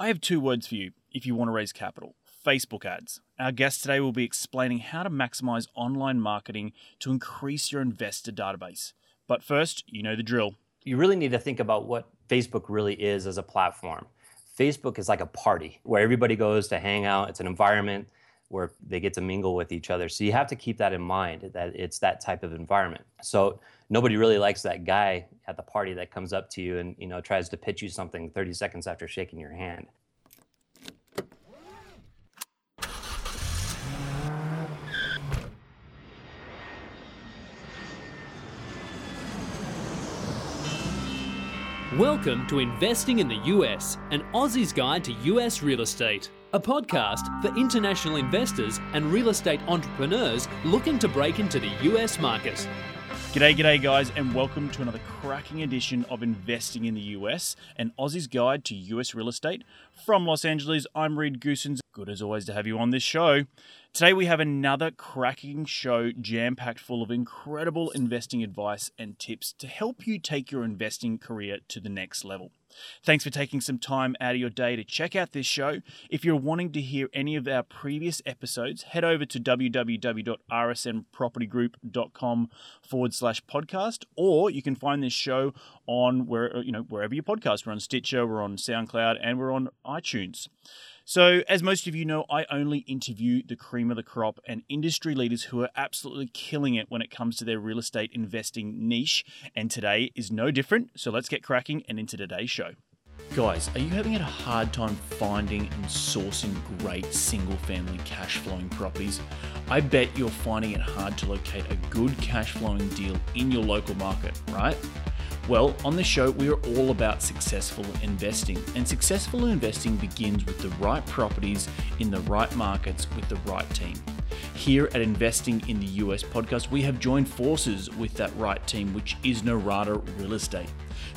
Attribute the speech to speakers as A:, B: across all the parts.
A: I have two words for you if you want to raise capital Facebook ads. Our guest today will be explaining how to maximize online marketing to increase your investor database. But first, you know the drill.
B: You really need to think about what Facebook really is as a platform. Facebook is like a party where everybody goes to hang out, it's an environment where they get to mingle with each other. So you have to keep that in mind that it's that type of environment. So nobody really likes that guy at the party that comes up to you and you know tries to pitch you something 30 seconds after shaking your hand.
C: Welcome to Investing in the US, an Aussie's Guide to US Real Estate, a podcast for international investors and real estate entrepreneurs looking to break into the US market.
A: G'day, g'day, guys, and welcome to another cracking edition of Investing in the US, an Aussie's Guide to US Real Estate. From Los Angeles, I'm Reed Goossens. Good as always to have you on this show. Today we have another cracking show jam packed full of incredible investing advice and tips to help you take your investing career to the next level. Thanks for taking some time out of your day to check out this show. If you're wanting to hear any of our previous episodes, head over to www.rsnpropertygroup.com forward slash podcast, or you can find this show on where you know wherever your podcast. We're on Stitcher, we're on SoundCloud, and we're on iTunes. So, as most of you know, I only interview the cream of the crop and industry leaders who are absolutely killing it when it comes to their real estate investing niche. And today is no different. So, let's get cracking and into today's show. Guys, are you having a hard time finding and sourcing great single family cash flowing properties? I bet you're finding it hard to locate a good cash flowing deal in your local market, right? Well, on this show, we are all about successful investing, and successful investing begins with the right properties in the right markets with the right team. Here at Investing in the US podcast, we have joined forces with that right team, which is Norada Real Estate.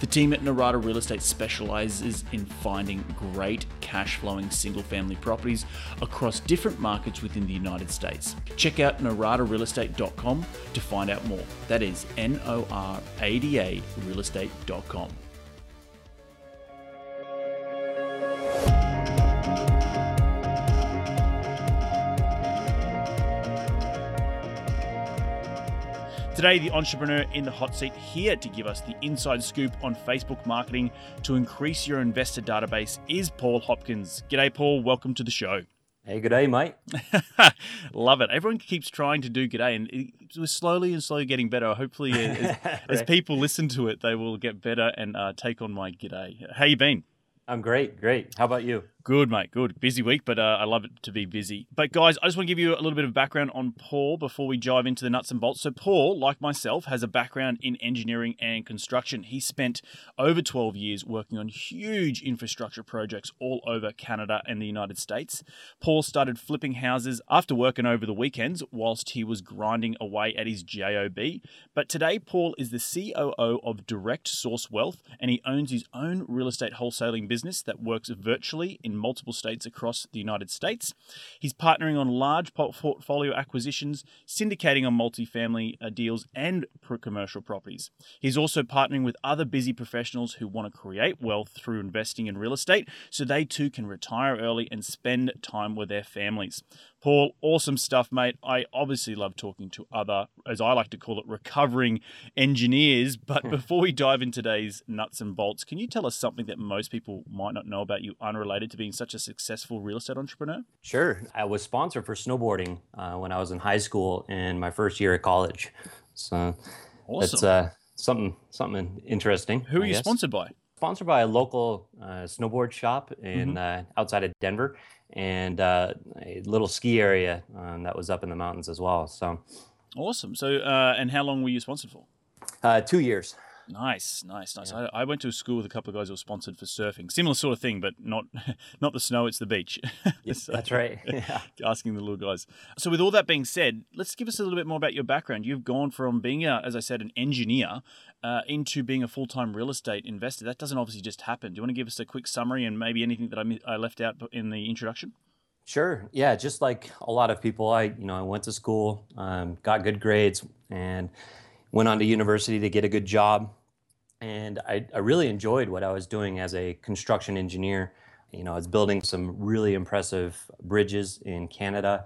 A: The team at Norada Real Estate specializes in finding great cash flowing single family properties across different markets within the United States. Check out noradarealestate.com to find out more. That is N O R A D A realestate.com. Today, the entrepreneur in the hot seat here to give us the inside scoop on Facebook marketing to increase your investor database is Paul Hopkins. G'day, Paul. Welcome to the show.
B: Hey, g'day, mate.
A: Love it. Everyone keeps trying to do g'day, and we're slowly and slowly getting better. Hopefully, as, right. as people listen to it, they will get better and uh, take on my g'day. How you been?
B: I'm great, great. How about you?
A: Good, mate. Good. Busy week, but uh, I love it to be busy. But, guys, I just want to give you a little bit of background on Paul before we dive into the nuts and bolts. So, Paul, like myself, has a background in engineering and construction. He spent over 12 years working on huge infrastructure projects all over Canada and the United States. Paul started flipping houses after working over the weekends whilst he was grinding away at his JOB. But today, Paul is the COO of Direct Source Wealth and he owns his own real estate wholesaling business that works virtually in in multiple states across the United States. He's partnering on large portfolio acquisitions, syndicating on multifamily uh, deals, and commercial properties. He's also partnering with other busy professionals who want to create wealth through investing in real estate so they too can retire early and spend time with their families. Paul, awesome stuff, mate. I obviously love talking to other, as I like to call it, recovering engineers. But hmm. before we dive into today's nuts and bolts, can you tell us something that most people might not know about you unrelated to being such a successful real estate entrepreneur?
B: Sure. I was sponsored for snowboarding uh, when I was in high school and my first year at college. So awesome. that's uh, something something interesting.
A: Who are I you guess. sponsored by?
B: Sponsored by a local uh, snowboard shop in mm-hmm. Uh, outside of Denver, and uh, a little ski area um, that was up in the mountains as well. So
A: awesome. So, uh, and how long were you sponsored for?
B: Uh, two years.
A: Nice, nice, nice. Yeah. I, I, went to a school with a couple of guys who were sponsored for surfing. Similar sort of thing, but not not the snow; it's the beach.
B: so, that's right. Yeah.
A: asking the little guys. So, with all that being said, let's give us a little bit more about your background. You've gone from being, a, as I said, an engineer uh, into being a full time real estate investor. That doesn't obviously just happen. Do you want to give us a quick summary and maybe anything that I, I left out in the introduction?
B: Sure. Yeah, just like a lot of people, I you know I went to school, um, got good grades, and went on to university to get a good job. And I, I really enjoyed what I was doing as a construction engineer. you know, I was building some really impressive bridges in Canada,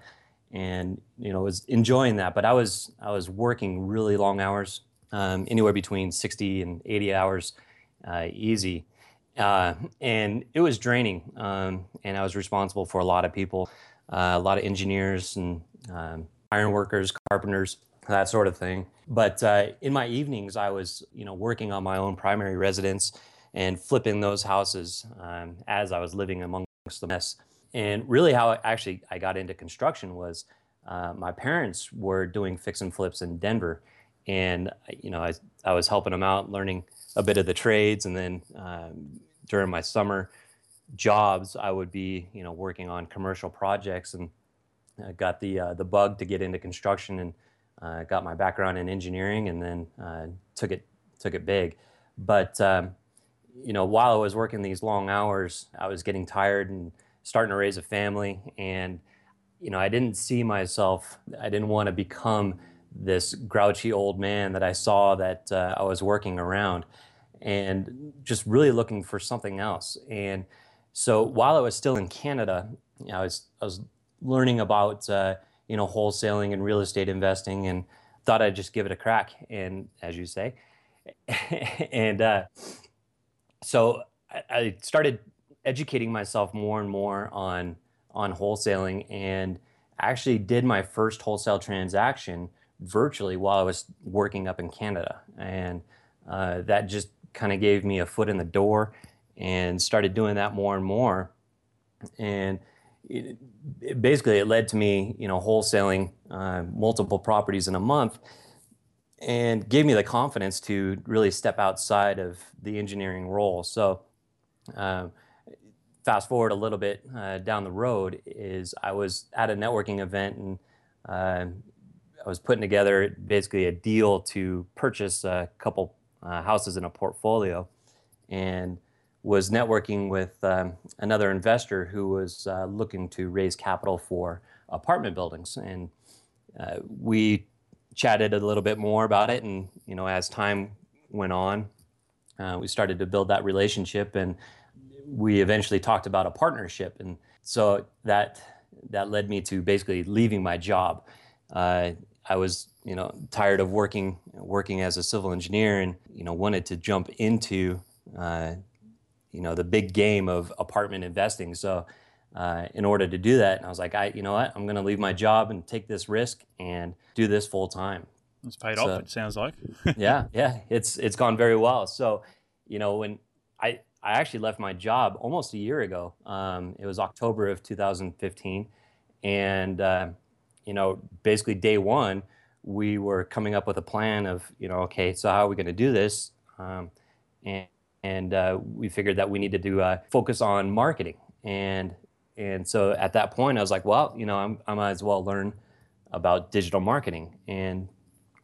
B: and you know, was enjoying that. But I was I was working really long hours, um, anywhere between 60 and 80 hours, uh, easy, uh, and it was draining. Um, and I was responsible for a lot of people, uh, a lot of engineers and um, iron workers, carpenters, that sort of thing. But uh, in my evenings, I was you know working on my own primary residence and flipping those houses um, as I was living amongst the mess. And really, how I actually I got into construction was uh, my parents were doing fix and flips in Denver, and you know I, I was helping them out, learning a bit of the trades, and then um, during my summer jobs, I would be you know working on commercial projects, and I got the uh, the bug to get into construction, and uh, got my background in engineering, and then uh, took it took it big. But um, you know, while I was working these long hours, I was getting tired and starting to raise a family. And, you know, I didn't see myself, I didn't want to become this grouchy old man that I saw that uh, I was working around and just really looking for something else. And so while I was still in Canada, you know, I was, I was learning about, uh, you know, wholesaling and real estate investing and thought I'd just give it a crack. And as you say, and, uh, so I, started educating myself more and more on on wholesaling and actually did my first wholesale transaction virtually while I was working up in Canada. And uh, that just kind of gave me a foot in the door and started doing that more and more. And it, it basically, it led to me, you know, wholesaling uh, multiple properties in a month and gave me the confidence to really step outside of the engineering role. So, uh, fast forward a little bit uh, down the road, is I was at a networking event and uh, I was putting together basically a deal to purchase a couple uh, houses in a portfolio, and was networking with um, another investor who was uh, looking to raise capital for apartment buildings, and uh, we chatted a little bit more about it, and you know, as time went on, uh, we started to build that relationship, and we eventually talked about a partnership, and so that that led me to basically leaving my job. Uh, I was, you know, tired of working working as a civil engineer, and you know, wanted to jump into, uh, you know, the big game of apartment investing. So uh, in order to do that. And I was like, I, you know what, I'm going to leave my job and take this risk and do this full time.
A: It's paid so, off. It sounds like.
B: yeah, yeah, it's it's gone very well. So, you know, when I I actually left my job almost a year ago. Um, it was October of 2015, and uh, you know, basically day one, we were coming up with a plan of, you know, okay, so how are we going to do this? Um, and and uh, we figured that we needed to uh, focus on marketing and and so at that point, I was like, well, you know, I'm, I might as well learn about digital marketing and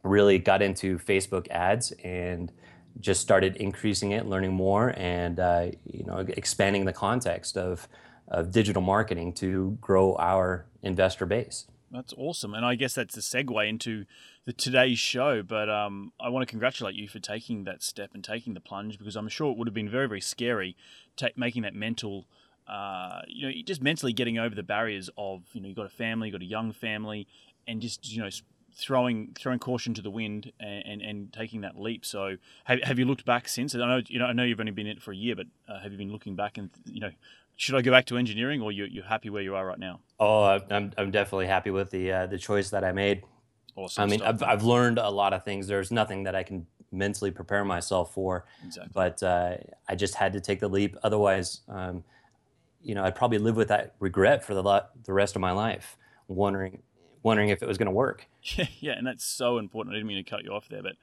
B: really got into Facebook ads and just started increasing it, learning more, and uh, you know, expanding the context of, of digital marketing to grow our investor base.
A: That's awesome, and I guess that's a segue into the today's show. But um, I want to congratulate you for taking that step and taking the plunge because I'm sure it would have been very, very scary, ta- making that mental uh, you know, just mentally getting over the barriers of, you know, you've got a family, you've got a young family, and just, you know, throwing throwing caution to the wind and, and, and taking that leap. So, have, have you looked back since? I know you know I know you've only been in it for a year, but uh, have you been looking back and you know, should I go back to engineering, or you you're happy where you are right now?
B: Oh, I'm I'm definitely happy with the uh, the choice that I made.
A: Awesome.
B: I mean, I've I've learned a lot of things. There's nothing that I can mentally prepare myself for,
A: exactly.
B: but uh, I just had to take the leap. Otherwise. Um, you know, I'd probably live with that regret for the lot, the rest of my life, wondering wondering if it was going to work.
A: Yeah, yeah, and that's so important. I didn't mean to cut you off there, but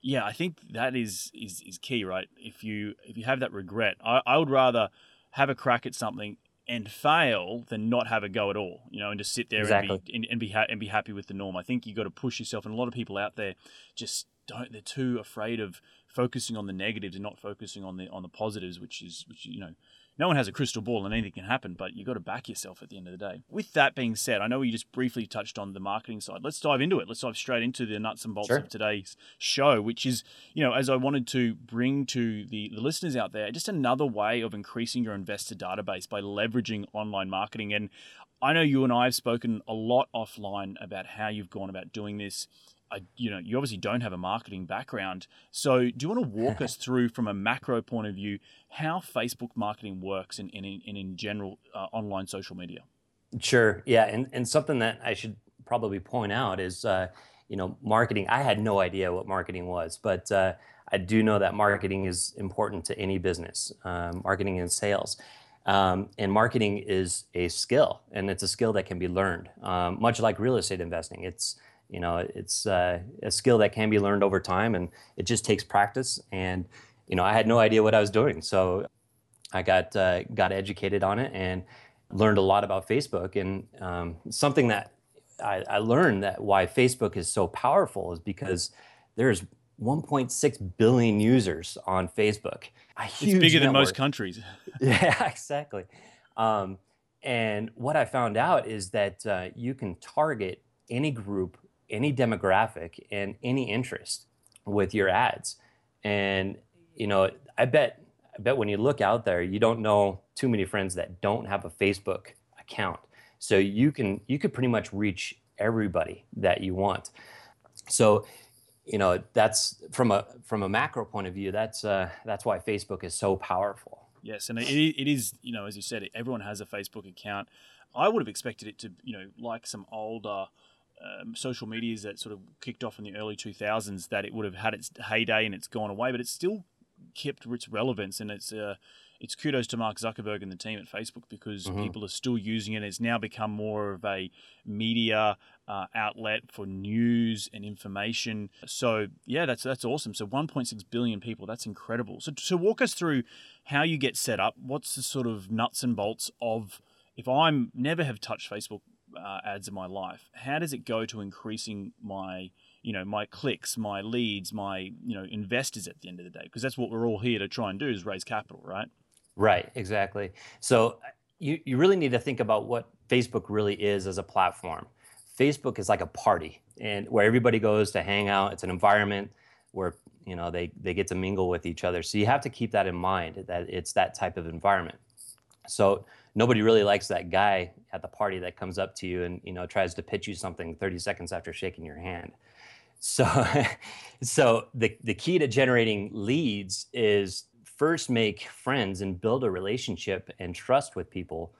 A: yeah, I think that is is is key, right? If you if you have that regret, I, I would rather have a crack at something and fail than not have a go at all, you know, and just sit there exactly. and be and, and be ha- and be happy with the norm. I think you got to push yourself, and a lot of people out there just don't. They're too afraid of focusing on the negatives and not focusing on the on the positives, which is which you know no one has a crystal ball and anything can happen, but you've got to back yourself at the end of the day. With that being said, I know you just briefly touched on the marketing side. Let's dive into it. Let's dive straight into the nuts and bolts
B: Sure.
A: of today's show, which is, you know, as I wanted to bring to the, the listeners out there, just another way of increasing your investor database by leveraging online marketing. And I know you and I have spoken a lot offline about how you've gone about doing this. I, you know, you obviously don't have a marketing background. So, do you want to walk us through, from a macro point of view, how Facebook marketing works and in, in, in, in general uh, online social media?
B: Sure. Yeah. And, and something that I should probably point out is, uh, you know, marketing. I had no idea what marketing was, but uh, I do know that marketing is important to any business, um, marketing and sales. Um, and marketing is a skill, and it's a skill that can be learned, um, much like real estate investing. It's you know, it's uh, a skill that can be learned over time, and it just takes practice. And you know, I had no idea what I was doing, so I got uh, got educated on it and learned a lot about Facebook. And um, something that I, I learned that why Facebook is so powerful is because there's 1.6 billion users on Facebook. A
A: It's
B: huge
A: bigger than most countries.
B: Yeah, exactly. Um, and what I found out is that uh, you can target any group, any demographic, and any interest with your ads. And you know, I bet, I bet when you look out there, you don't know too many friends that don't have a Facebook account. So you can you could pretty much reach everybody that you want. So you know that's from a from a macro point of view that's uh, that's why facebook is so powerful
A: Yes, and it, it is, you know, as you said, everyone has a Facebook account. I would have expected it to, you know, like some older um, social medias that sort of kicked off in the early 2000s, that it would have had its heyday and it's gone away, but it's still kept its relevance. And it's, uh, it's kudos to Mark Zuckerberg and the team at Facebook because
B: Mhm.
A: people are still using it. It's now become more of a media uh, outlet for news and information. So yeah, that's that's awesome. So 1.6 billion people, that's incredible. So so walk us through how you get set up. What's the sort of nuts and bolts of if I'm never have touched Facebook uh, ads in my life, how does it go to increasing my you know my clicks, my leads, my you know investors at the end of the day? Because that's what we're all here to try and do is raise capital, right?
B: right exactly so you, you really need to think about what facebook really is as a platform facebook is like a party and where everybody goes to hang out it's an environment where you know they, they get to mingle with each other so you have to keep that in mind that it's that type of environment so nobody really likes that guy at the party that comes up to you and you know tries to pitch you something 30 seconds after shaking your hand. So so the, the key to generating leads is first make friends and build a relationship and trust with people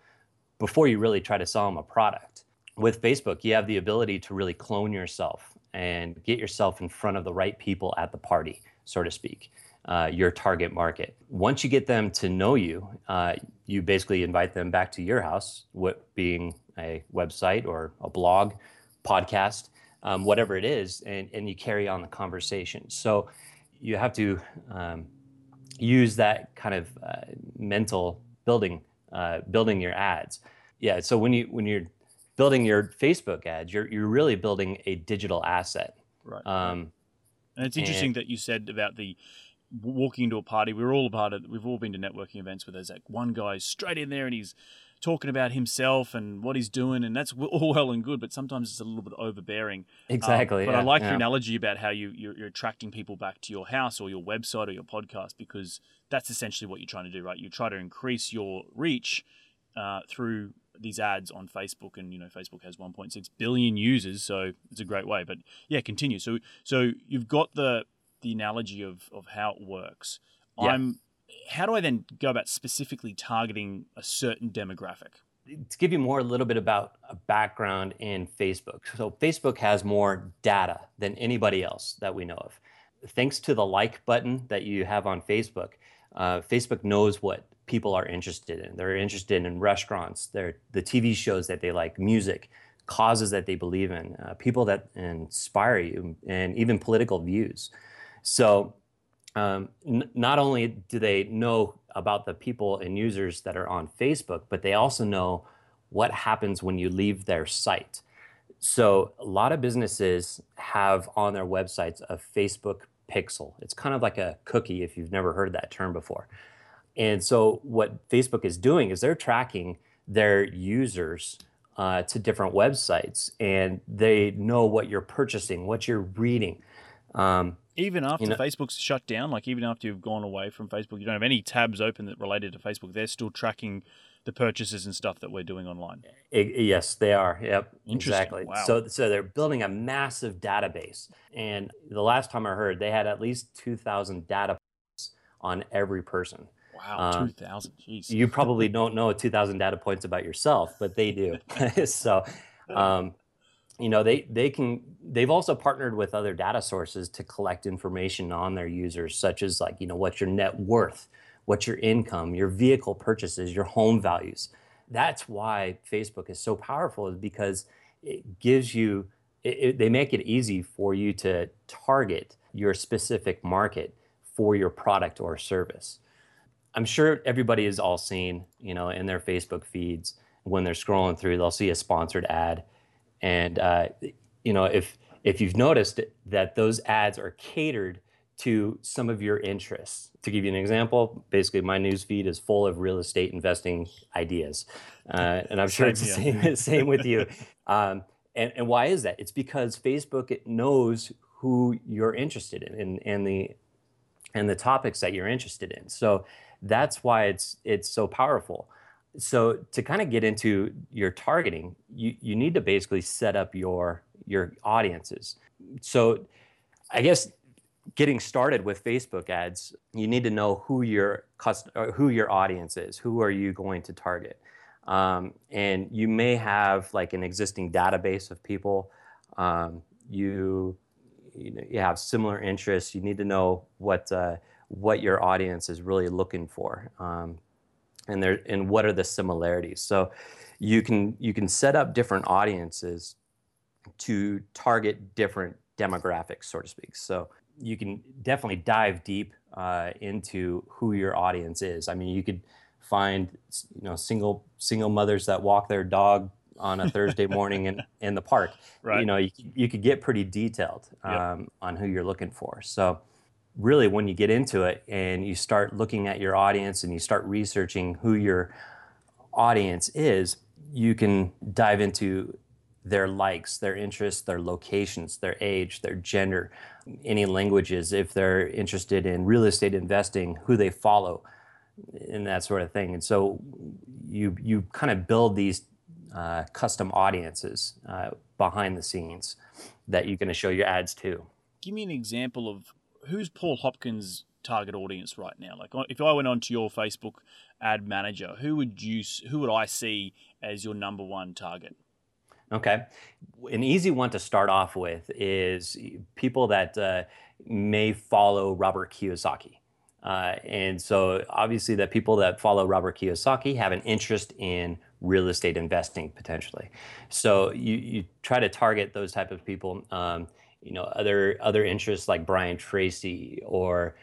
B: before you really try to sell them a product. With facebook you have the ability to really clone yourself and get yourself in front of the right people at the party so to speak uh, your target market. Once you get them to know you uh, you basically invite them back to your house what being a website or a blog podcast um, whatever it is and, and you carry on the conversation. So you have to um, use that kind of uh, mental building uh, building your ads. Yeah so when you when you're building your facebook ads you're, you're really building a digital asset.
A: Right.
B: um,
A: And it's interesting that you said about the walking into a party. We're all a part of. We've all been to networking events where there's like one guy straight in there and he's talking about himself and what he's doing, and that's all well and good. But sometimes it's a little bit overbearing. Um,
B: exactly
A: but
B: yeah,
A: I like
B: yeah.
A: your analogy about how you you're, you're attracting people back to your house or your website or your podcast because that's essentially what you're trying to do, right? You try to increase your reach uh, through these ads on Facebook, and you know Facebook has 1.6 billion users, so it's a great way. But yeah, continue. So so you've got the the analogy of of how it works.
B: Yeah.
A: I'm. How do I then go about specifically targeting a certain demographic?
B: to give you more a little bit about a background in Facebook. So Facebook has more data than anybody else that we know of. Thanks to the like button that you have on Facebook, uh, Facebook knows what people are interested in. They're interested in restaurants, they're the TV shows that they like, music, causes that they believe in, uh, people that inspire you, and even political views. So um, n- not only do they know about the people and users that are on Facebook, but they also know what happens when you leave their site. So a lot of businesses have on their websites a Facebook pixel. It's kind of like a cookie if you've never heard that term before. And so what Facebook is doing is they're tracking their users uh, to different websites, and they know what you're purchasing, what you're reading. Um,
A: even after
B: you know-
A: Facebook's shut down, like even after you've gone away from Facebook, you don't have any tabs open that related to Facebook. They're still tracking the purchases and stuff that we're doing online.
B: I- yes, they are. Yep,
A: Interesting.
B: exactly.
A: Wow.
B: So, so they're building a massive database, and the last time I heard, they had at least two thousand data points on every person.
A: Wow,
B: Um,
A: two thousand. Jeez.
B: You probably don't know two thousand data points about yourself, but they do. so, um, you know, they they can. They've also partnered with other data sources to collect information on their users, such as like you know what's your net worth, what's your income, your vehicle purchases, your home values. That's why Facebook is so powerful, is because it gives you. It, it, they make it easy for you to target your specific market for your product or service. I'm sure everybody has all seen, you know, in their Facebook feeds when they're scrolling through, they'll see a sponsored ad, and uh, you know, if if you've noticed that those ads are catered to some of your interests. To give you an example, basically my news feed is full of real estate investing ideas, uh, and I'm sure it's the
A: Same
B: same same with you. Um, and, and why is that? It's because Facebook it knows who you're interested in and, and the and the topics that you're interested in. So that's why it's it's so powerful. So to kind of get into your targeting, you, you need to basically set up your your audiences. So I guess getting started with Facebook ads, you need to know who your cust- or who your audience is. Who are you going to target? Um, and you may have like an existing database of people. Um, you you, know, you have similar interests. You need to know what uh, what your audience is really looking for, um, and there and what are the similarities. So you can you can set up different audiences to target different demographics, so to speak. So you can definitely dive deep uh, into who your audience is. I mean, you could find you know single single mothers that walk their dog on a Thursday morning in, in the park.
A: Right.
B: You know, you, you could get pretty detailed
A: Yep.
B: um, on who you're looking for. So really when you get into it and you start looking at your audience and you start researching who your audience is, you can dive into their likes, their interests, their locations, their age, their gender, any languages, if they're interested in real estate investing, who they follow, and that sort of thing. And so you you kind of build these uh, custom audiences uh, behind the scenes that you're going to show your ads to.
A: Give me an example of who's Paul Hopkins' target audience right now. Like, if I went onto your Facebook ad manager, who would you who would I see as your number one target?
B: Okay. An easy one to start off with is people that uh, may follow Robert Kiyosaki. Uh, and so, obviously, the people that follow Robert Kiyosaki have an interest in real estate investing potentially. So, you, you try to target those type of people. Um, you know, other other interests like Brian Tracy or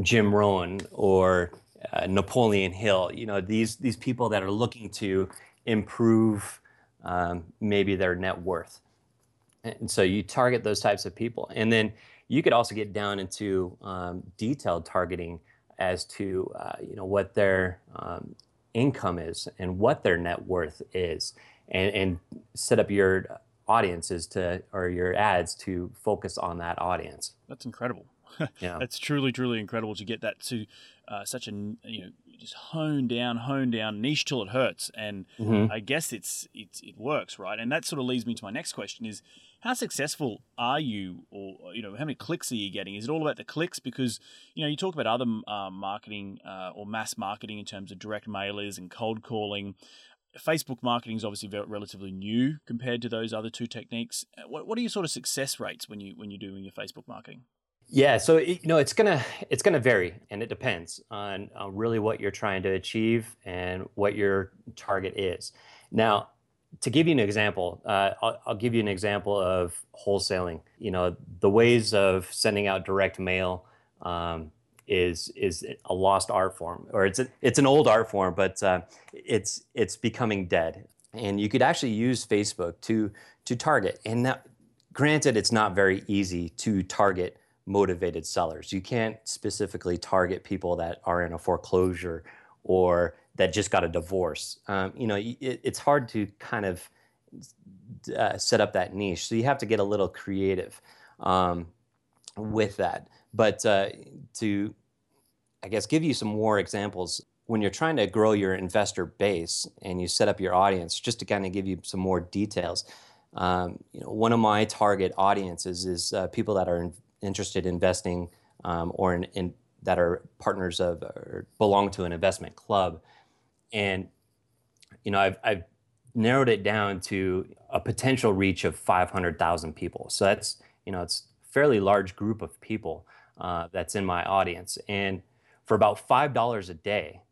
B: Jim Rohn or uh, Napoleon Hill. You know, these these people that are looking to improve um, maybe their net worth. And so you target those types of people. And then you could also get down into um, detailed targeting as to uh, you know what their um, income is and what their net worth is, and, and set up your audiences to or your ads to focus on that audience.
A: That's incredible.
B: Yeah.
A: That's truly, truly incredible to get that to uh, such a you know just hone down, hone down, niche till it hurts, and
B: Mhm.
A: I guess it's it's it works, right? And that sort of leads me to my next question: is how successful are you, or you know, how many clicks are you getting? Is it all about the clicks? Because you know, you talk about other um, marketing uh, or mass marketing in terms of direct mailers and cold calling. Facebook marketing is obviously very, relatively new compared to those other two techniques. Uh, What, what are your sort of success rates when you when you're doing your Facebook marketing?
B: Yeah, so it- you know it's gonna it's gonna vary, and it depends on uh, really what you're trying to achieve and what your target is. Now, to give you an example, uh, I'll, I'll give you an example of wholesaling. You know, the ways of sending out direct mail um, is is a lost art form, or it's a, it's an old art form, but uh, it's it's becoming dead. And you could actually use Facebook to to target. And now, granted, it's not very easy to target motivated sellers. You can't specifically target people that are in a foreclosure or that just got a divorce. Um, you know, it, it's hard to kind of uh, set up that niche. So you have to get a little creative um, with that. But uh, to, I guess, give you some more examples, when you're trying to grow your investor base and you set up your audience, just to kind of give you some more details, um, you know, one of my target audiences is uh, people that are in, interested in investing um, or in, in, that are partners of or belong to an investment club, and you know, I've, I've narrowed it down to a potential reach of 500,000 people. So that's you know, it's a fairly large group of people uh, that's in my audience, and for about five dollars a day,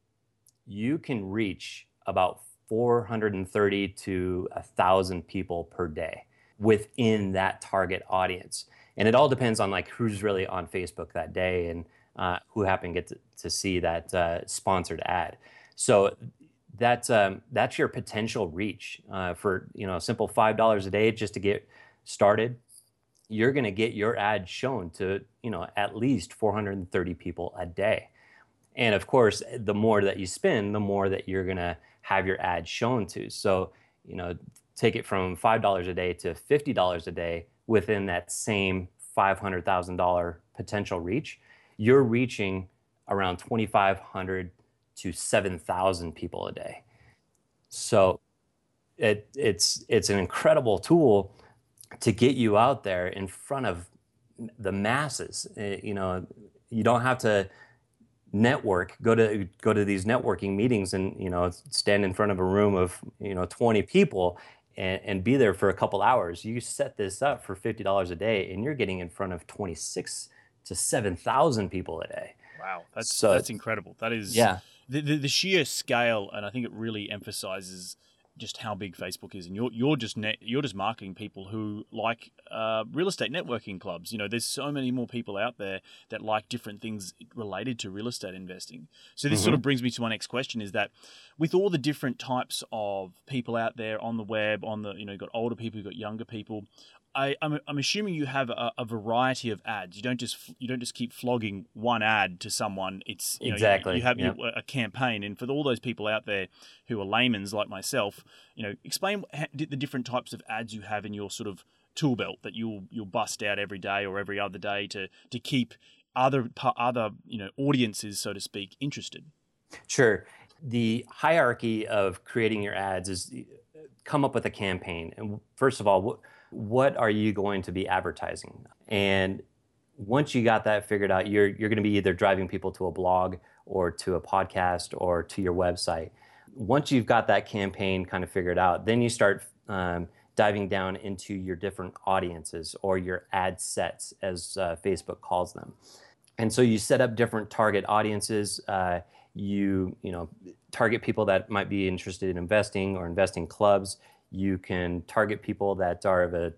B: you can reach about 430 to 1,000 people per day within that target audience. And it all depends on like who's really on Facebook that day and uh, who happened to get to, to see that uh, sponsored ad. So that's um, that's your potential reach uh, for you know a simple five dollars a day just to get started. You're going to get your ad shown to you know at least 430 people a day. And of course, the more that you spend, the more that you're going to have your ad shown to. So, you know, take it from $5 a day to $50 a day within that same $500,000 potential reach, you're reaching around 2,500 to 7,000 people a day. So it, it's, it's an incredible tool to get you out there in front of the masses. Eh, you know, you don't have to network go to go to these networking meetings and you know stand in front of a room of you know 20 people and, and be there for a couple hours. You set this up for $50 a day and you're getting in front of 26 to 7000 people a day.
A: Wow that's so, that's incredible. That is
B: yeah.
A: the, the, the sheer scale and i think it really emphasizes just how big Facebook is, and you're you're just net, you're just marketing people who like uh, real estate networking clubs. You know, there's so many more people out there that like different things related to real estate investing. So this mm-hmm. sort of brings me to my next question: is that with all the different types of people out there on the web, on the you know, you've got older people, you've got younger people. I, am I'm assuming you have a, a, variety of ads. You don't just you don't just keep flogging one ad to someone. It's you
B: exactly
A: know, you, you have yep. a campaign, and for all those people out there who are laymen's like myself, you know, explain the different types of ads you have in your sort of tool belt that you'll you'll bust out every day or every other day to to keep other other you know audiences, so to speak, interested.
B: Sure. The hierarchy of creating your ads is uh, come up with a campaign, and first of all. What, are you going to be advertising? And once you got that figured out, you're, you're going to be either driving people to a blog or to a podcast or to your website. Once you've got that campaign kind of figured out, then you start um, diving down into your different audiences or your ad sets, as uh, Facebook calls them. And so you set up different target audiences. Uh, you you know target people that might be interested in investing or investing clubs. You can target people that are of a,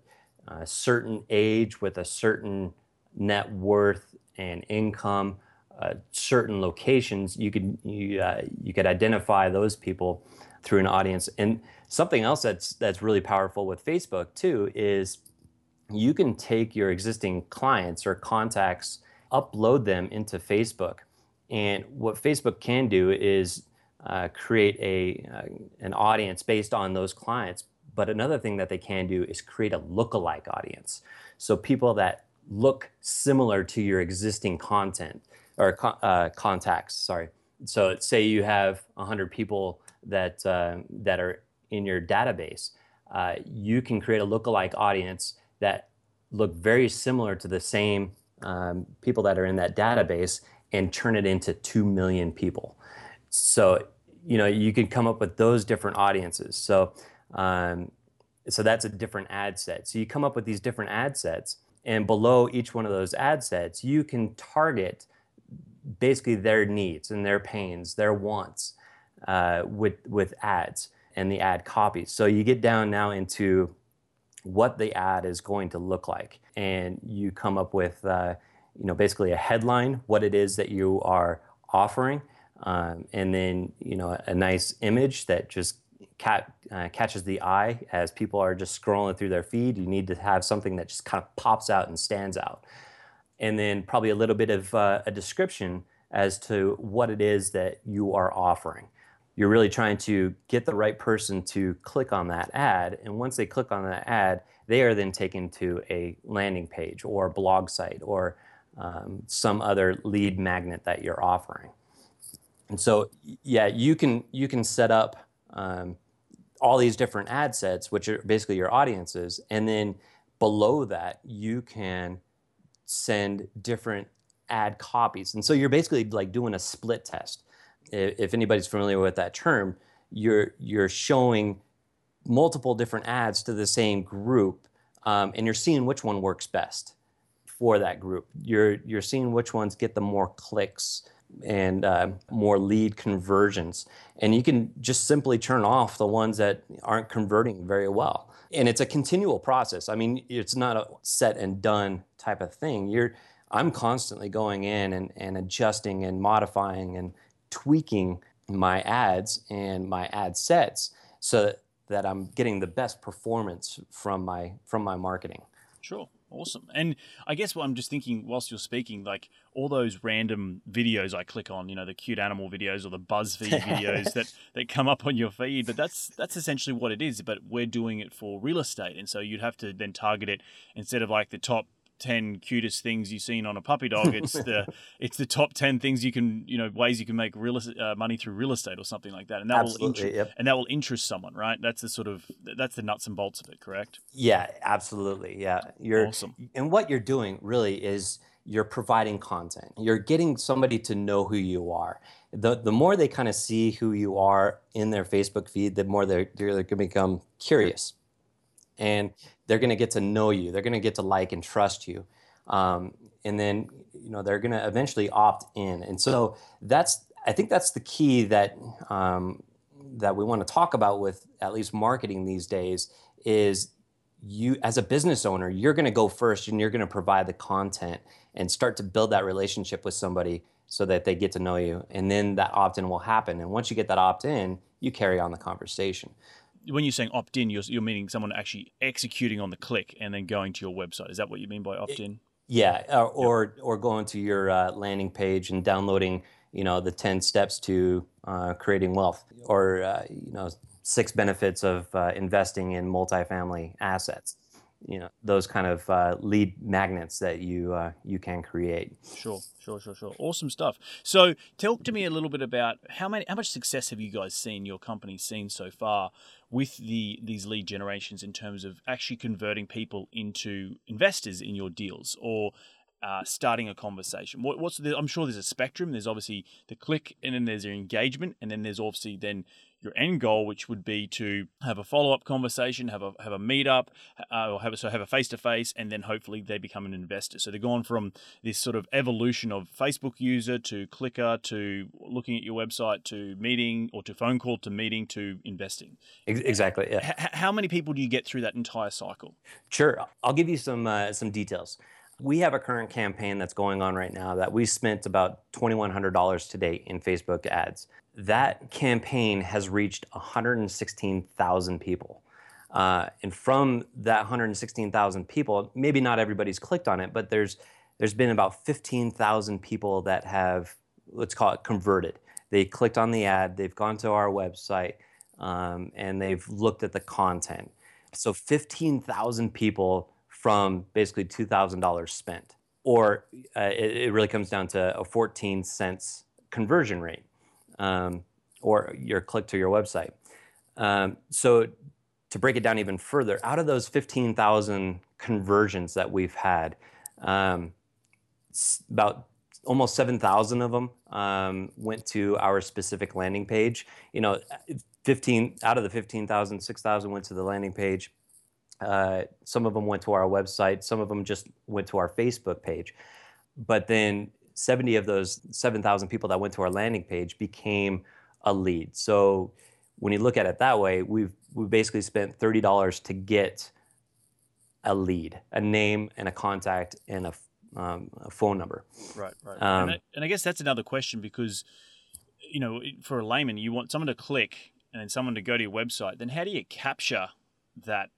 B: a certain age with a certain net worth and income, uh, certain locations. You could you uh, you could identify those people through an audience. And something else that's that's really powerful with Facebook too is you can take your existing clients or contacts, upload them into Facebook. And what Facebook can do is uh, create a uh, an audience based on those clients. But another thing that they can do is create a lookalike audience. So people that look similar to your existing content or uh, contacts. Sorry. So say you have 100 people that uh, that are in your database. Uh, you can create a lookalike audience that look very similar to the same um, people that are in that database and turn it into 2 million people. So, you know, you can come up with those different audiences. So, um, so that's a different ad set. So you come up with these different ad sets, and below each one of those ad sets, you can target basically their needs and their pains, their wants uh, with with ads and the ad copies. So you get down now into what the ad is going to look like, and you come up with uh, you know basically a headline, what it is that you are offering um, and then you know a nice image that just cat, uh, catches the eye as people are just scrolling through their feed. You need to have something that just kind of pops out and stands out, and then probably a little bit of uh, a description as to what it is that you are offering. You're really trying to get the right person to click on that ad. And once they click on that ad, they are then taken to a landing page or blog site or um, some other lead magnet that you're offering. And so, yeah, you can you can set up um, all these different ad sets, which are basically your audiences, and then below that you can send different ad copies. And so you're basically like doing a split test. If anybody's familiar with that term, you're you're showing multiple different ads to the same group, um, and you're seeing which one works best for that group. You're you're seeing which ones get the more clicks and uh, more lead conversions, and you can just simply turn off the ones that aren't converting very well. And it's a continual process. I mean, it's not a set and done type of thing. You're I'm constantly going in and, and adjusting and modifying and tweaking my ads and my ad sets so that I'm getting the best performance from my from my marketing.
A: Sure. Awesome. And I guess what I'm just thinking whilst you're speaking, like all those random videos I click on, you know, the cute animal videos or the BuzzFeed videos that, that come up on your feed, but that's that's essentially what it is. But we're doing it for real estate. And so you'd have to then target it instead of like the top 10 cutest things you've seen on a puppy dog it's the it's the top 10 things you can you know ways you can make real uh, money through real estate or something like that and that
B: Absolutely,
A: will inter-
B: yep.
A: and that will interest someone right that's the sort of that's the nuts and bolts of it correct
B: Yeah, absolutely. Yeah. You're
A: Awesome.
B: and what you're doing really is you're providing content. You're getting somebody to know who you are. The the more they kind of see who you are in their Facebook feed, the more they're they're going to become curious. And they're going to get to know you. They're going to get to like and trust you. Um, and then you know they're going to eventually opt in. And so that's I think that's the key that um, that we want to talk about with at least marketing these days is you as a business owner you're going to go first and you're going to provide the content and start to build that relationship with somebody so that they get to know you. And then that opt-in will happen. And once you get that opt-in you carry on the conversation.
A: When you're saying opt-in you're, you're meaning someone actually executing on the click and then going to your website. Is that what you mean by opt-in?
B: Yeah or or, or going to your uh, landing page and downloading you know the 10 steps to uh, creating wealth. Or uh, you know six benefits of uh, investing in multifamily assets you know those kind of uh, lead magnets that you uh, you can create
A: Sure, sure, sure, sure. Awesome stuff. So, talk to me a little bit about how many, how much success have you guys seen your company seen so far with the these lead generations in terms of actually converting people into investors in your deals or uh, starting a conversation? What, what's the, I'm sure there's a spectrum. There's obviously the click, and then there's your engagement, and then there's obviously then your end goal, which would be to have a follow up conversation, have a have a meetup, uh, or have a, so have a face to face, and then hopefully they become an investor. So they're gone from this sort of evolution of Facebook user to clicker to looking at your website to meeting or to phone call to meeting to investing.
B: Exactly yeah
A: H- how many people do you get through that entire cycle?
B: Sure. I'll give you some uh, some details. We have a current campaign that's going on right now that we spent about $2,100 to date in Facebook ads. That campaign has reached 116,000 people. Uh, and from that 116,000 people, maybe not everybody's clicked on it, but there's there's been about 15,000 people that have let's call it converted. They clicked on the ad, they've gone to our website, um, and they've looked at the content. So 15,000 people from basically $2,000 spent. Or uh, it, it really comes down to a 14 cents conversion rate um, or your click to your website. Um, so to break it down even further, out of those 15,000 conversions that we've had, um, about almost 7,000 of them um, went to our specific landing page. You know, 15 out of the 15,000, 6,000 went to the landing page. Uh, some of them went to our website. Some of them just went to our Facebook page. But then 70 of those 7,000 people that went to our landing page became a lead. So when you look at it that way, we've we basically spent $30 to get a lead, a name and a contact and a, um, a phone number.
A: Right, right.
B: Um,
A: and, I, and I guess that's another question because, you know, for a layman, you want someone to click and then someone to go to your website. Then how do you capture that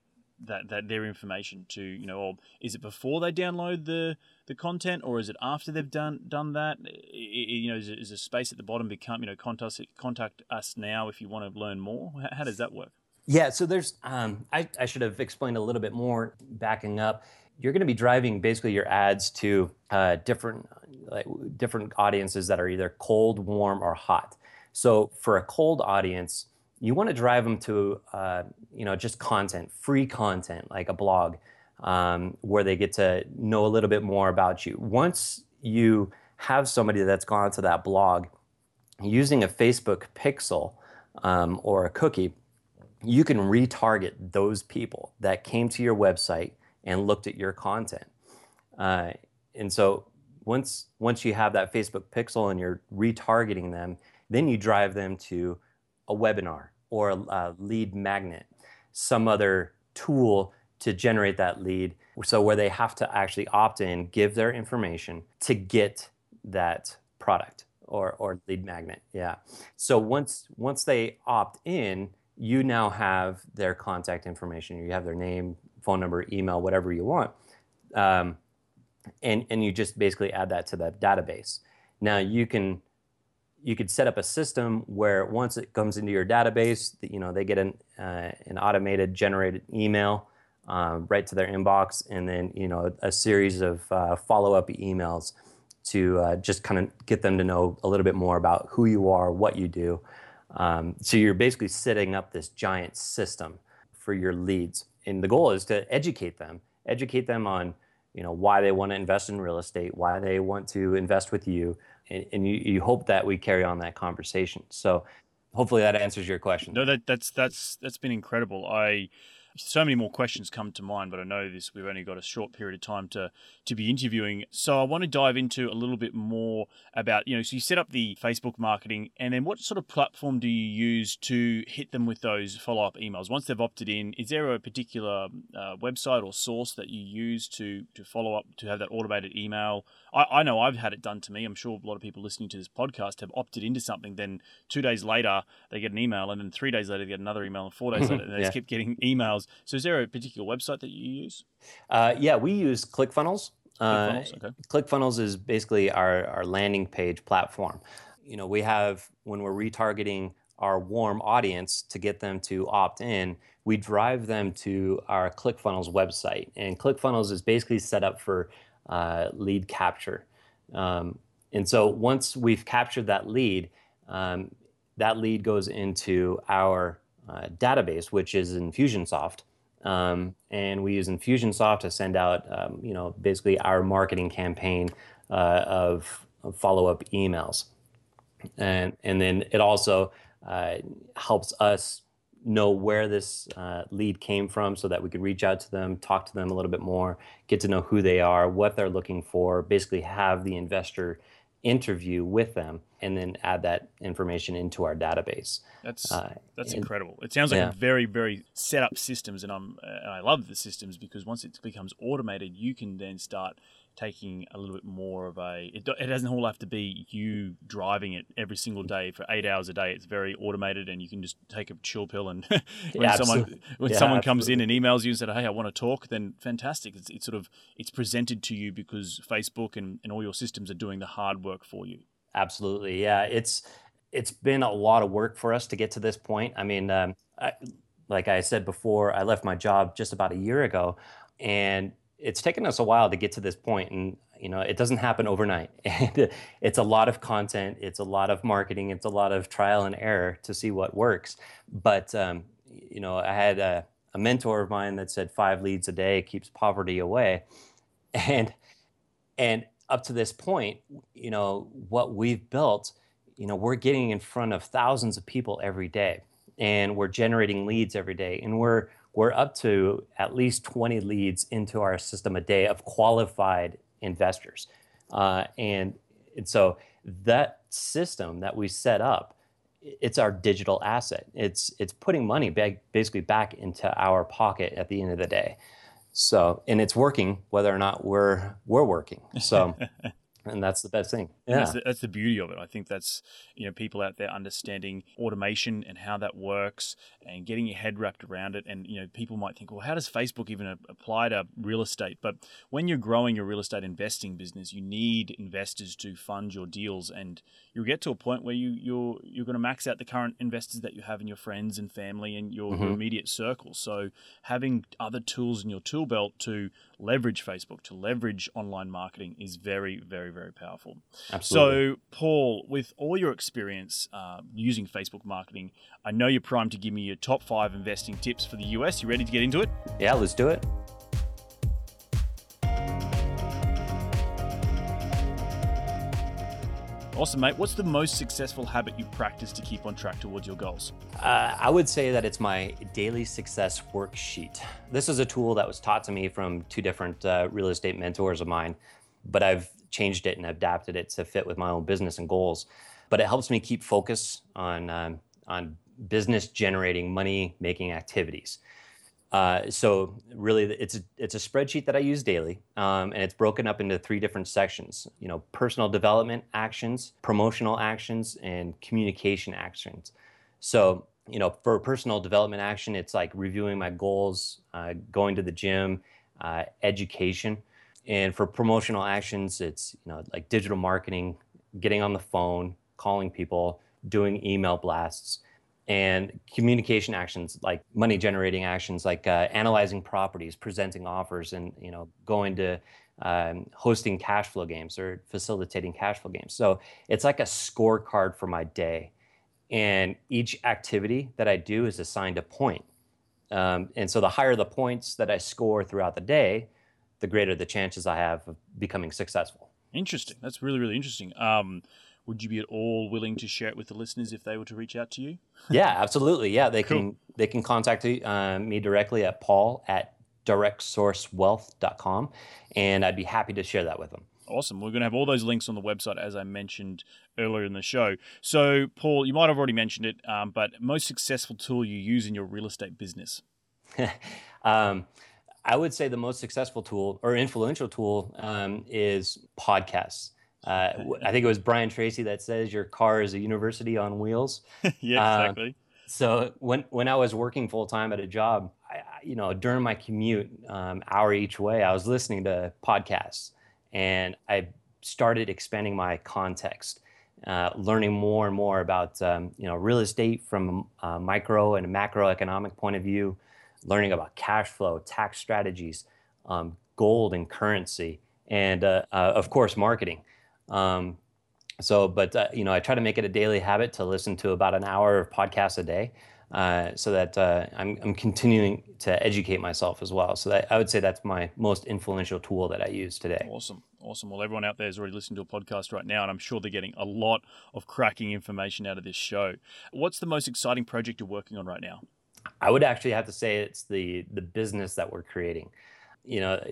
A: that, that their information to you know or is it before they download the the content or is it after they've done done that? You know is, is a space at the bottom become you know contact contact us now if you want to learn more? How, how does that work?
B: Yeah so there's um, I, I should have explained a little bit more backing up. You're going to be driving basically your ads to uh, different like, different audiences that are either cold warm or hot. So for a cold audience you want to drive them to uh, you know just content, free content like a blog, um, where they get to know a little bit more about you. Once you have somebody that's gone to that blog using a Facebook pixel um, or a cookie, you can retarget those people that came to your website and looked at your content. Uh, and so once once you have that Facebook pixel and you're retargeting them, then you drive them to a webinar or a lead magnet, some other tool to generate that lead. So where they have to actually opt in, give their information to get that product or, or lead magnet. Yeah. So once once they opt in, you now have their contact information. You have their name, phone number, email, whatever you want. Um, and, and you just basically add that to the database. Now you can you could set up a system where once it comes into your database, you know they get an uh, an automated generated email uh, right to their inbox, and then you know a series of uh, follow up emails to uh, just kind of get them to know a little bit more about who you are, what you do. Um, so you're basically setting up this giant system for your leads, and the goal is to educate them, educate them on you know why they want to invest in real estate, why they want to invest with you and, and you, you hope that we carry on that conversation. So hopefully that answers your question.
A: No, that that's that's that's been incredible. I so many more questions come to mind, but I know this we've only got a short period of time to to be interviewing. So I want to dive into a little bit more about, you know, so you set up the Facebook marketing and then what sort of platform do you use to hit them with those follow-up emails? Once they've opted in, is there a particular uh, website or source that you use to to follow up to have that automated email? I, I know I've had it done to me. I'm sure a lot of people listening to this podcast have opted into something. Then two days later, they get an email, and then three days later, they get another email, and four days later, they yeah. just keep getting emails. So, is there a particular website that you use?
B: Uh, yeah, we use ClickFunnels. ClickFunnels, uh, okay. ClickFunnels is basically our, our landing page platform. You know, we have when we're retargeting our warm audience to get them to opt in, we drive them to our ClickFunnels website. And ClickFunnels is basically set up for uh, lead capture. Um, and so once we've captured that lead, um, that lead goes into our uh, database, which is Infusionsoft. Um, and we use Infusionsoft to send out, um, you know, basically our marketing campaign uh, of, of follow-up emails. And, and then it also uh, helps us know where this uh, lead came from so that we could reach out to them, talk to them a little bit more, get to know who they are, what they're looking for, basically have the investor interview with them and then add that information into our database.
A: That's uh, that's and, incredible. It sounds like yeah. a very very set up systems and I'm and I love the systems because once it becomes automated you can then start taking a little bit more of a it, it doesn't all have to be you driving it every single day for eight hours a day. It's very automated and you can just take a chill pill and when yeah, someone when yeah, someone comes in and emails you and said hey i want to talk then fantastic. It's, it's sort of it's presented to you because facebook and, and all your systems are doing the hard work for you.
B: Absolutely. Yeah it's it's been a lot of work for us to get to this point. I mean um, I, like i said before i left my job just about a year ago and it's taken us a while to get to this point and you know it doesn't happen overnight. It's a lot of content it's a lot of marketing it's a lot of trial and error to see what works. But um, you know i had a, a, mentor of mine that said five leads a day keeps poverty away. And and up to this point you know what we've built you know we're getting in front of thousands of people every day and we're generating leads every day and we're we're up to at least 20 leads into our system a day of qualified investors. Uh, and, and so that system that we set up, it's our digital asset. It's, it's putting money back, basically back into our pocket at the end of the day. So, and it's working whether or not we're, we're working. So, and that's the best thing.
A: And That's, the, that's the beauty of it. I think that's you know people out there understanding automation and how that works and getting your head wrapped around it. And you know people might think, well, how does Facebook even apply to real estate? But when you're growing your real estate investing business, you need investors to fund your deals, and you'll get to a point where you you're you're going to max out the current investors that you have in your friends and family and your, mm-hmm. your immediate circle. So having other tools in your tool belt to leverage Facebook, to leverage online marketing is very, very, very powerful.
B: Absolutely.
A: So, Paul, with all your experience uh, using Facebook marketing, I know you're primed to give me your top five investing tips for the US. You ready to get into it?
B: Yeah, let's do it.
A: Awesome, mate. What's the most successful habit you practice to keep on track towards your goals?
B: Uh, I would say that it's my daily success worksheet. This is a tool that was taught to me from two different uh, real estate mentors of mine, but I've changed it and adapted it to fit with my own business and goals. But it helps me keep focus on um, on business generating money making activities. Uh, so really, it's a, it's a spreadsheet that I use daily, um, and it's broken up into three different sections. You know, personal development actions, promotional actions, and communication actions. So you know, for personal development action, it's like reviewing my goals, uh, going to the gym, uh, education, and for promotional actions, it's you know like digital marketing, getting on the phone, calling people, doing email blasts and communication actions like money generating actions like uh, analyzing properties presenting offers and you know going to um, hosting cash flow games or facilitating cash flow games. So it's like a scorecard for my day. And each activity that i do is assigned a point. Um, and so the higher the points that i score throughout the day the greater the chances i have of becoming successful
A: interesting that's really really interesting um, would you be at all willing to share it with the listeners if they were to reach out to you?
B: yeah, absolutely. Yeah, they cool. can they can contact uh, me directly at paul at directsourcewealth.com, and I'd be happy to share that with them.
A: Awesome. We're going to have all those links on the website, as I mentioned earlier in the show. So, Paul, you might have already mentioned it, um, but most successful tool you use in your real estate business?
B: um, I would say the most successful tool or influential tool um, is podcasts. Uh, I think it was Brian Tracy that says your car is a university on wheels.
A: yeah, uh, exactly.
B: So when when I was working full time at a job, I, you know, during my commute, um, hour each way, I was listening to podcasts, and I started expanding my context, uh, learning more and more about um, you know real estate from a micro and a macroeconomic point of view, learning about cash flow, tax strategies, um, gold and currency, and uh, uh, of course marketing. Um, so, but uh, you know, I try to make it a daily habit to listen to about an hour of podcasts a day, uh, so that uh, I'm, I'm, continuing to educate myself as well. So that I would say that's my most influential tool that I use today.
A: Awesome, awesome. Well, everyone out there is already listening to a podcast right now, and I'm sure they're getting a lot of cracking information out of this show. What's the most exciting project you're working on right now?
B: I would actually have to say it's the the business that we're creating you know,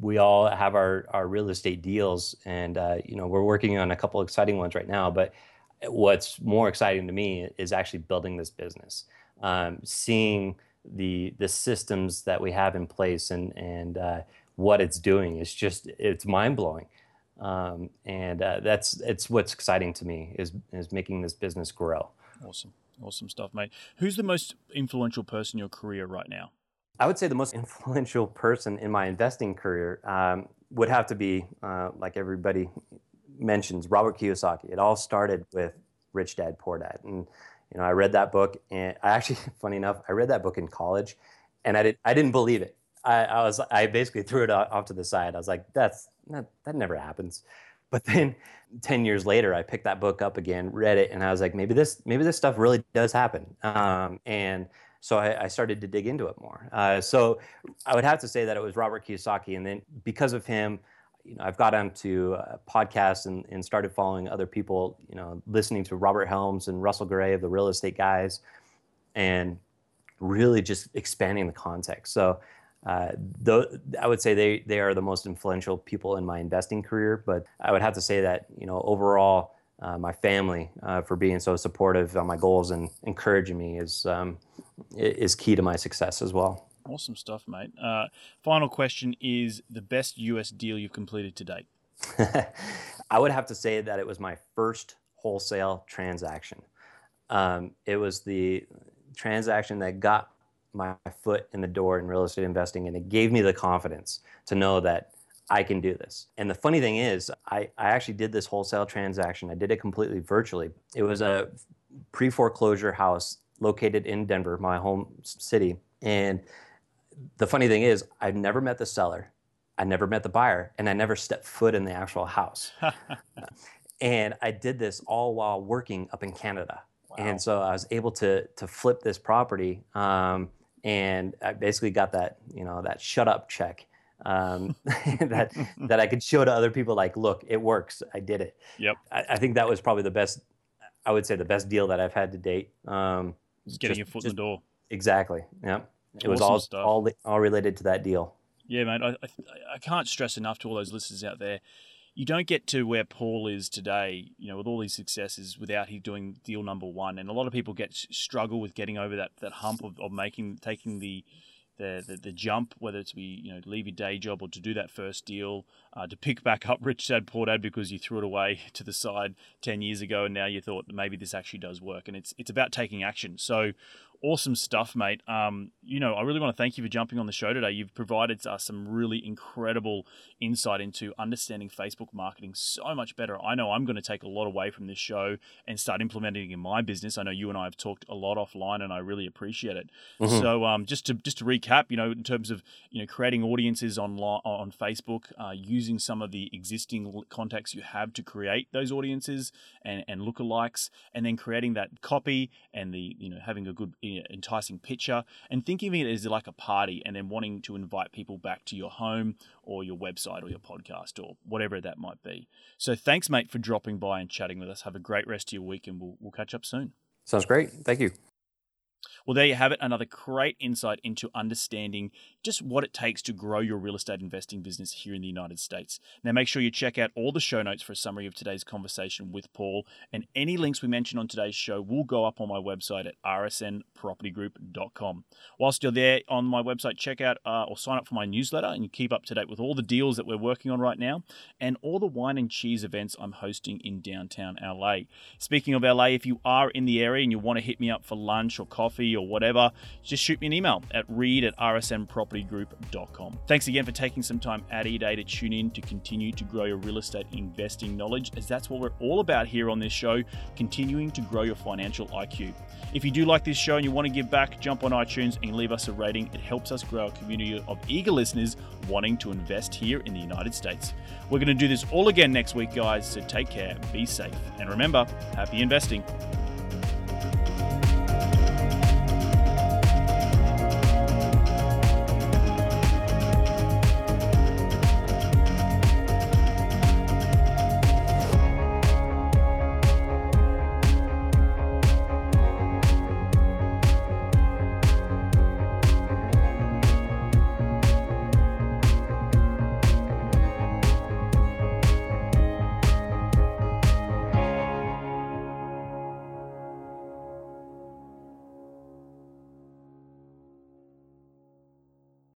B: we all have our, our real estate deals, and uh, you know, we're working on a couple exciting ones right now. But what's more exciting to me is actually building this business, um, seeing the the systems that we have in place, and and uh, what it's doing is just it's mind blowing. Um, and uh, that's it's what's exciting to me is is making this business grow.
A: Awesome, awesome stuff, mate. Who's the most influential person in your career right now?
B: I would say the most influential person in my investing career um, would have to be, uh, like everybody mentions, Robert Kiyosaki. It all started with Rich Dad Poor Dad, and you know I read that book, and I actually, funny enough, I read that book in college, and I did I didn't believe it. I, I was I basically threw it off to the side. I was like, that's that, that never happens. But then 10 years later, I picked that book up again, read it, and I was like, maybe this maybe this stuff really does happen. Um, and so I, I, started to dig into it more. Uh, so I would have to say that it was Robert Kiyosaki, and then because of him, you know, I've got onto podcasts and, and started following other people. You know, listening to Robert Helms and Russell Gray of the Real Estate Guys, and really just expanding the context. So. Uh, though I would say they, they are the most influential people in my investing career, but I would have to say that you know overall uh, my family uh, for being so supportive on my goals and encouraging me is um, is key to my success as well.
A: Awesome stuff, mate. Uh, final question is the best US deal you've completed to date?
B: I would have to say that it was my first wholesale transaction. Um, it was the transaction that got my foot in the door in real estate investing, and it gave me the confidence to know that I can do this. And the funny thing is, I, I actually did this wholesale transaction. I did it completely virtually. It was a pre foreclosure house located in Denver, my home city. And the funny thing is, I've never met the seller, I never met the buyer, and I never stepped foot in the actual house. and I did this all while working up in Canada. Wow. And so I was able to to flip this property, um, and I basically got that you know that shut up check um, that that I could show to other people. Like, look, it works. I did it.
A: Yep.
B: I, I think that was probably the best. I would say the best deal that I've had to date. Um,
A: just getting just, your foot just, in the door.
B: Exactly. Yeah. It awesome was all stuff. all all related to that deal.
A: Yeah, mate. I, I, I can't stress enough to all those listeners out there you don't get to where Paul is today, you know, with all these successes without he doing deal number one. And a lot of people get struggle with getting over that, that hump of, of making taking the the, the, the jump, whether it's be you know leave your day job or to do that first deal, uh, to pick back up Rich Dad Poor Dad because you threw it away to the side ten years ago and now you thought maybe this actually does work, and it's it's about taking action. So awesome stuff, mate. Um, you know, I really want to thank you for jumping on the show today. You've provided us some really incredible insight into understanding Facebook marketing so much better. I know I'm going to take a lot away from this show and start implementing it in my business. I know you and I have talked a lot offline, and I really appreciate it. Mm-hmm. So, um, just to just to recap, you know, in terms of you know creating audiences on on Facebook, uh, using some of the existing contacts you have to create those audiences and and lookalikes, and then creating that copy and the you know having a good enticing picture and thinking of it as like a party and then wanting to invite people back to your home or your website or your podcast or whatever that might be. So thanks, mate, for dropping by and chatting with us. Have a great rest of your week and we'll, we'll catch up soon.
B: Sounds great. Thank you.
A: Well, there you have it. Another great insight into understanding just what it takes to grow your real estate investing business here in the United States. Now, make sure you check out all the show notes for a summary of today's conversation with Paul. And any links we mention on today's show will go up on my website at rsnpropertygroup.com. Whilst you're there on my website, check out uh, or sign up for my newsletter and keep up to date with all the deals that we're working on right now and all the wine and cheese events I'm hosting in downtown LA. Speaking of LA, if you are in the area and you want to hit me up for lunch or coffee, or whatever, just shoot me an email at read at rsnpropertygroup.com. Thanks again for taking some time out of your day to tune in to continue to grow your real estate investing knowledge, as that's what we're all about here on this show, continuing to grow your financial IQ. If you do like this show and you want to give back, jump on iTunes and leave us a rating. It helps us grow a community of eager listeners wanting to invest here in the United States. We're going to do this all again next week, guys, so take care, be safe, and remember, happy investing.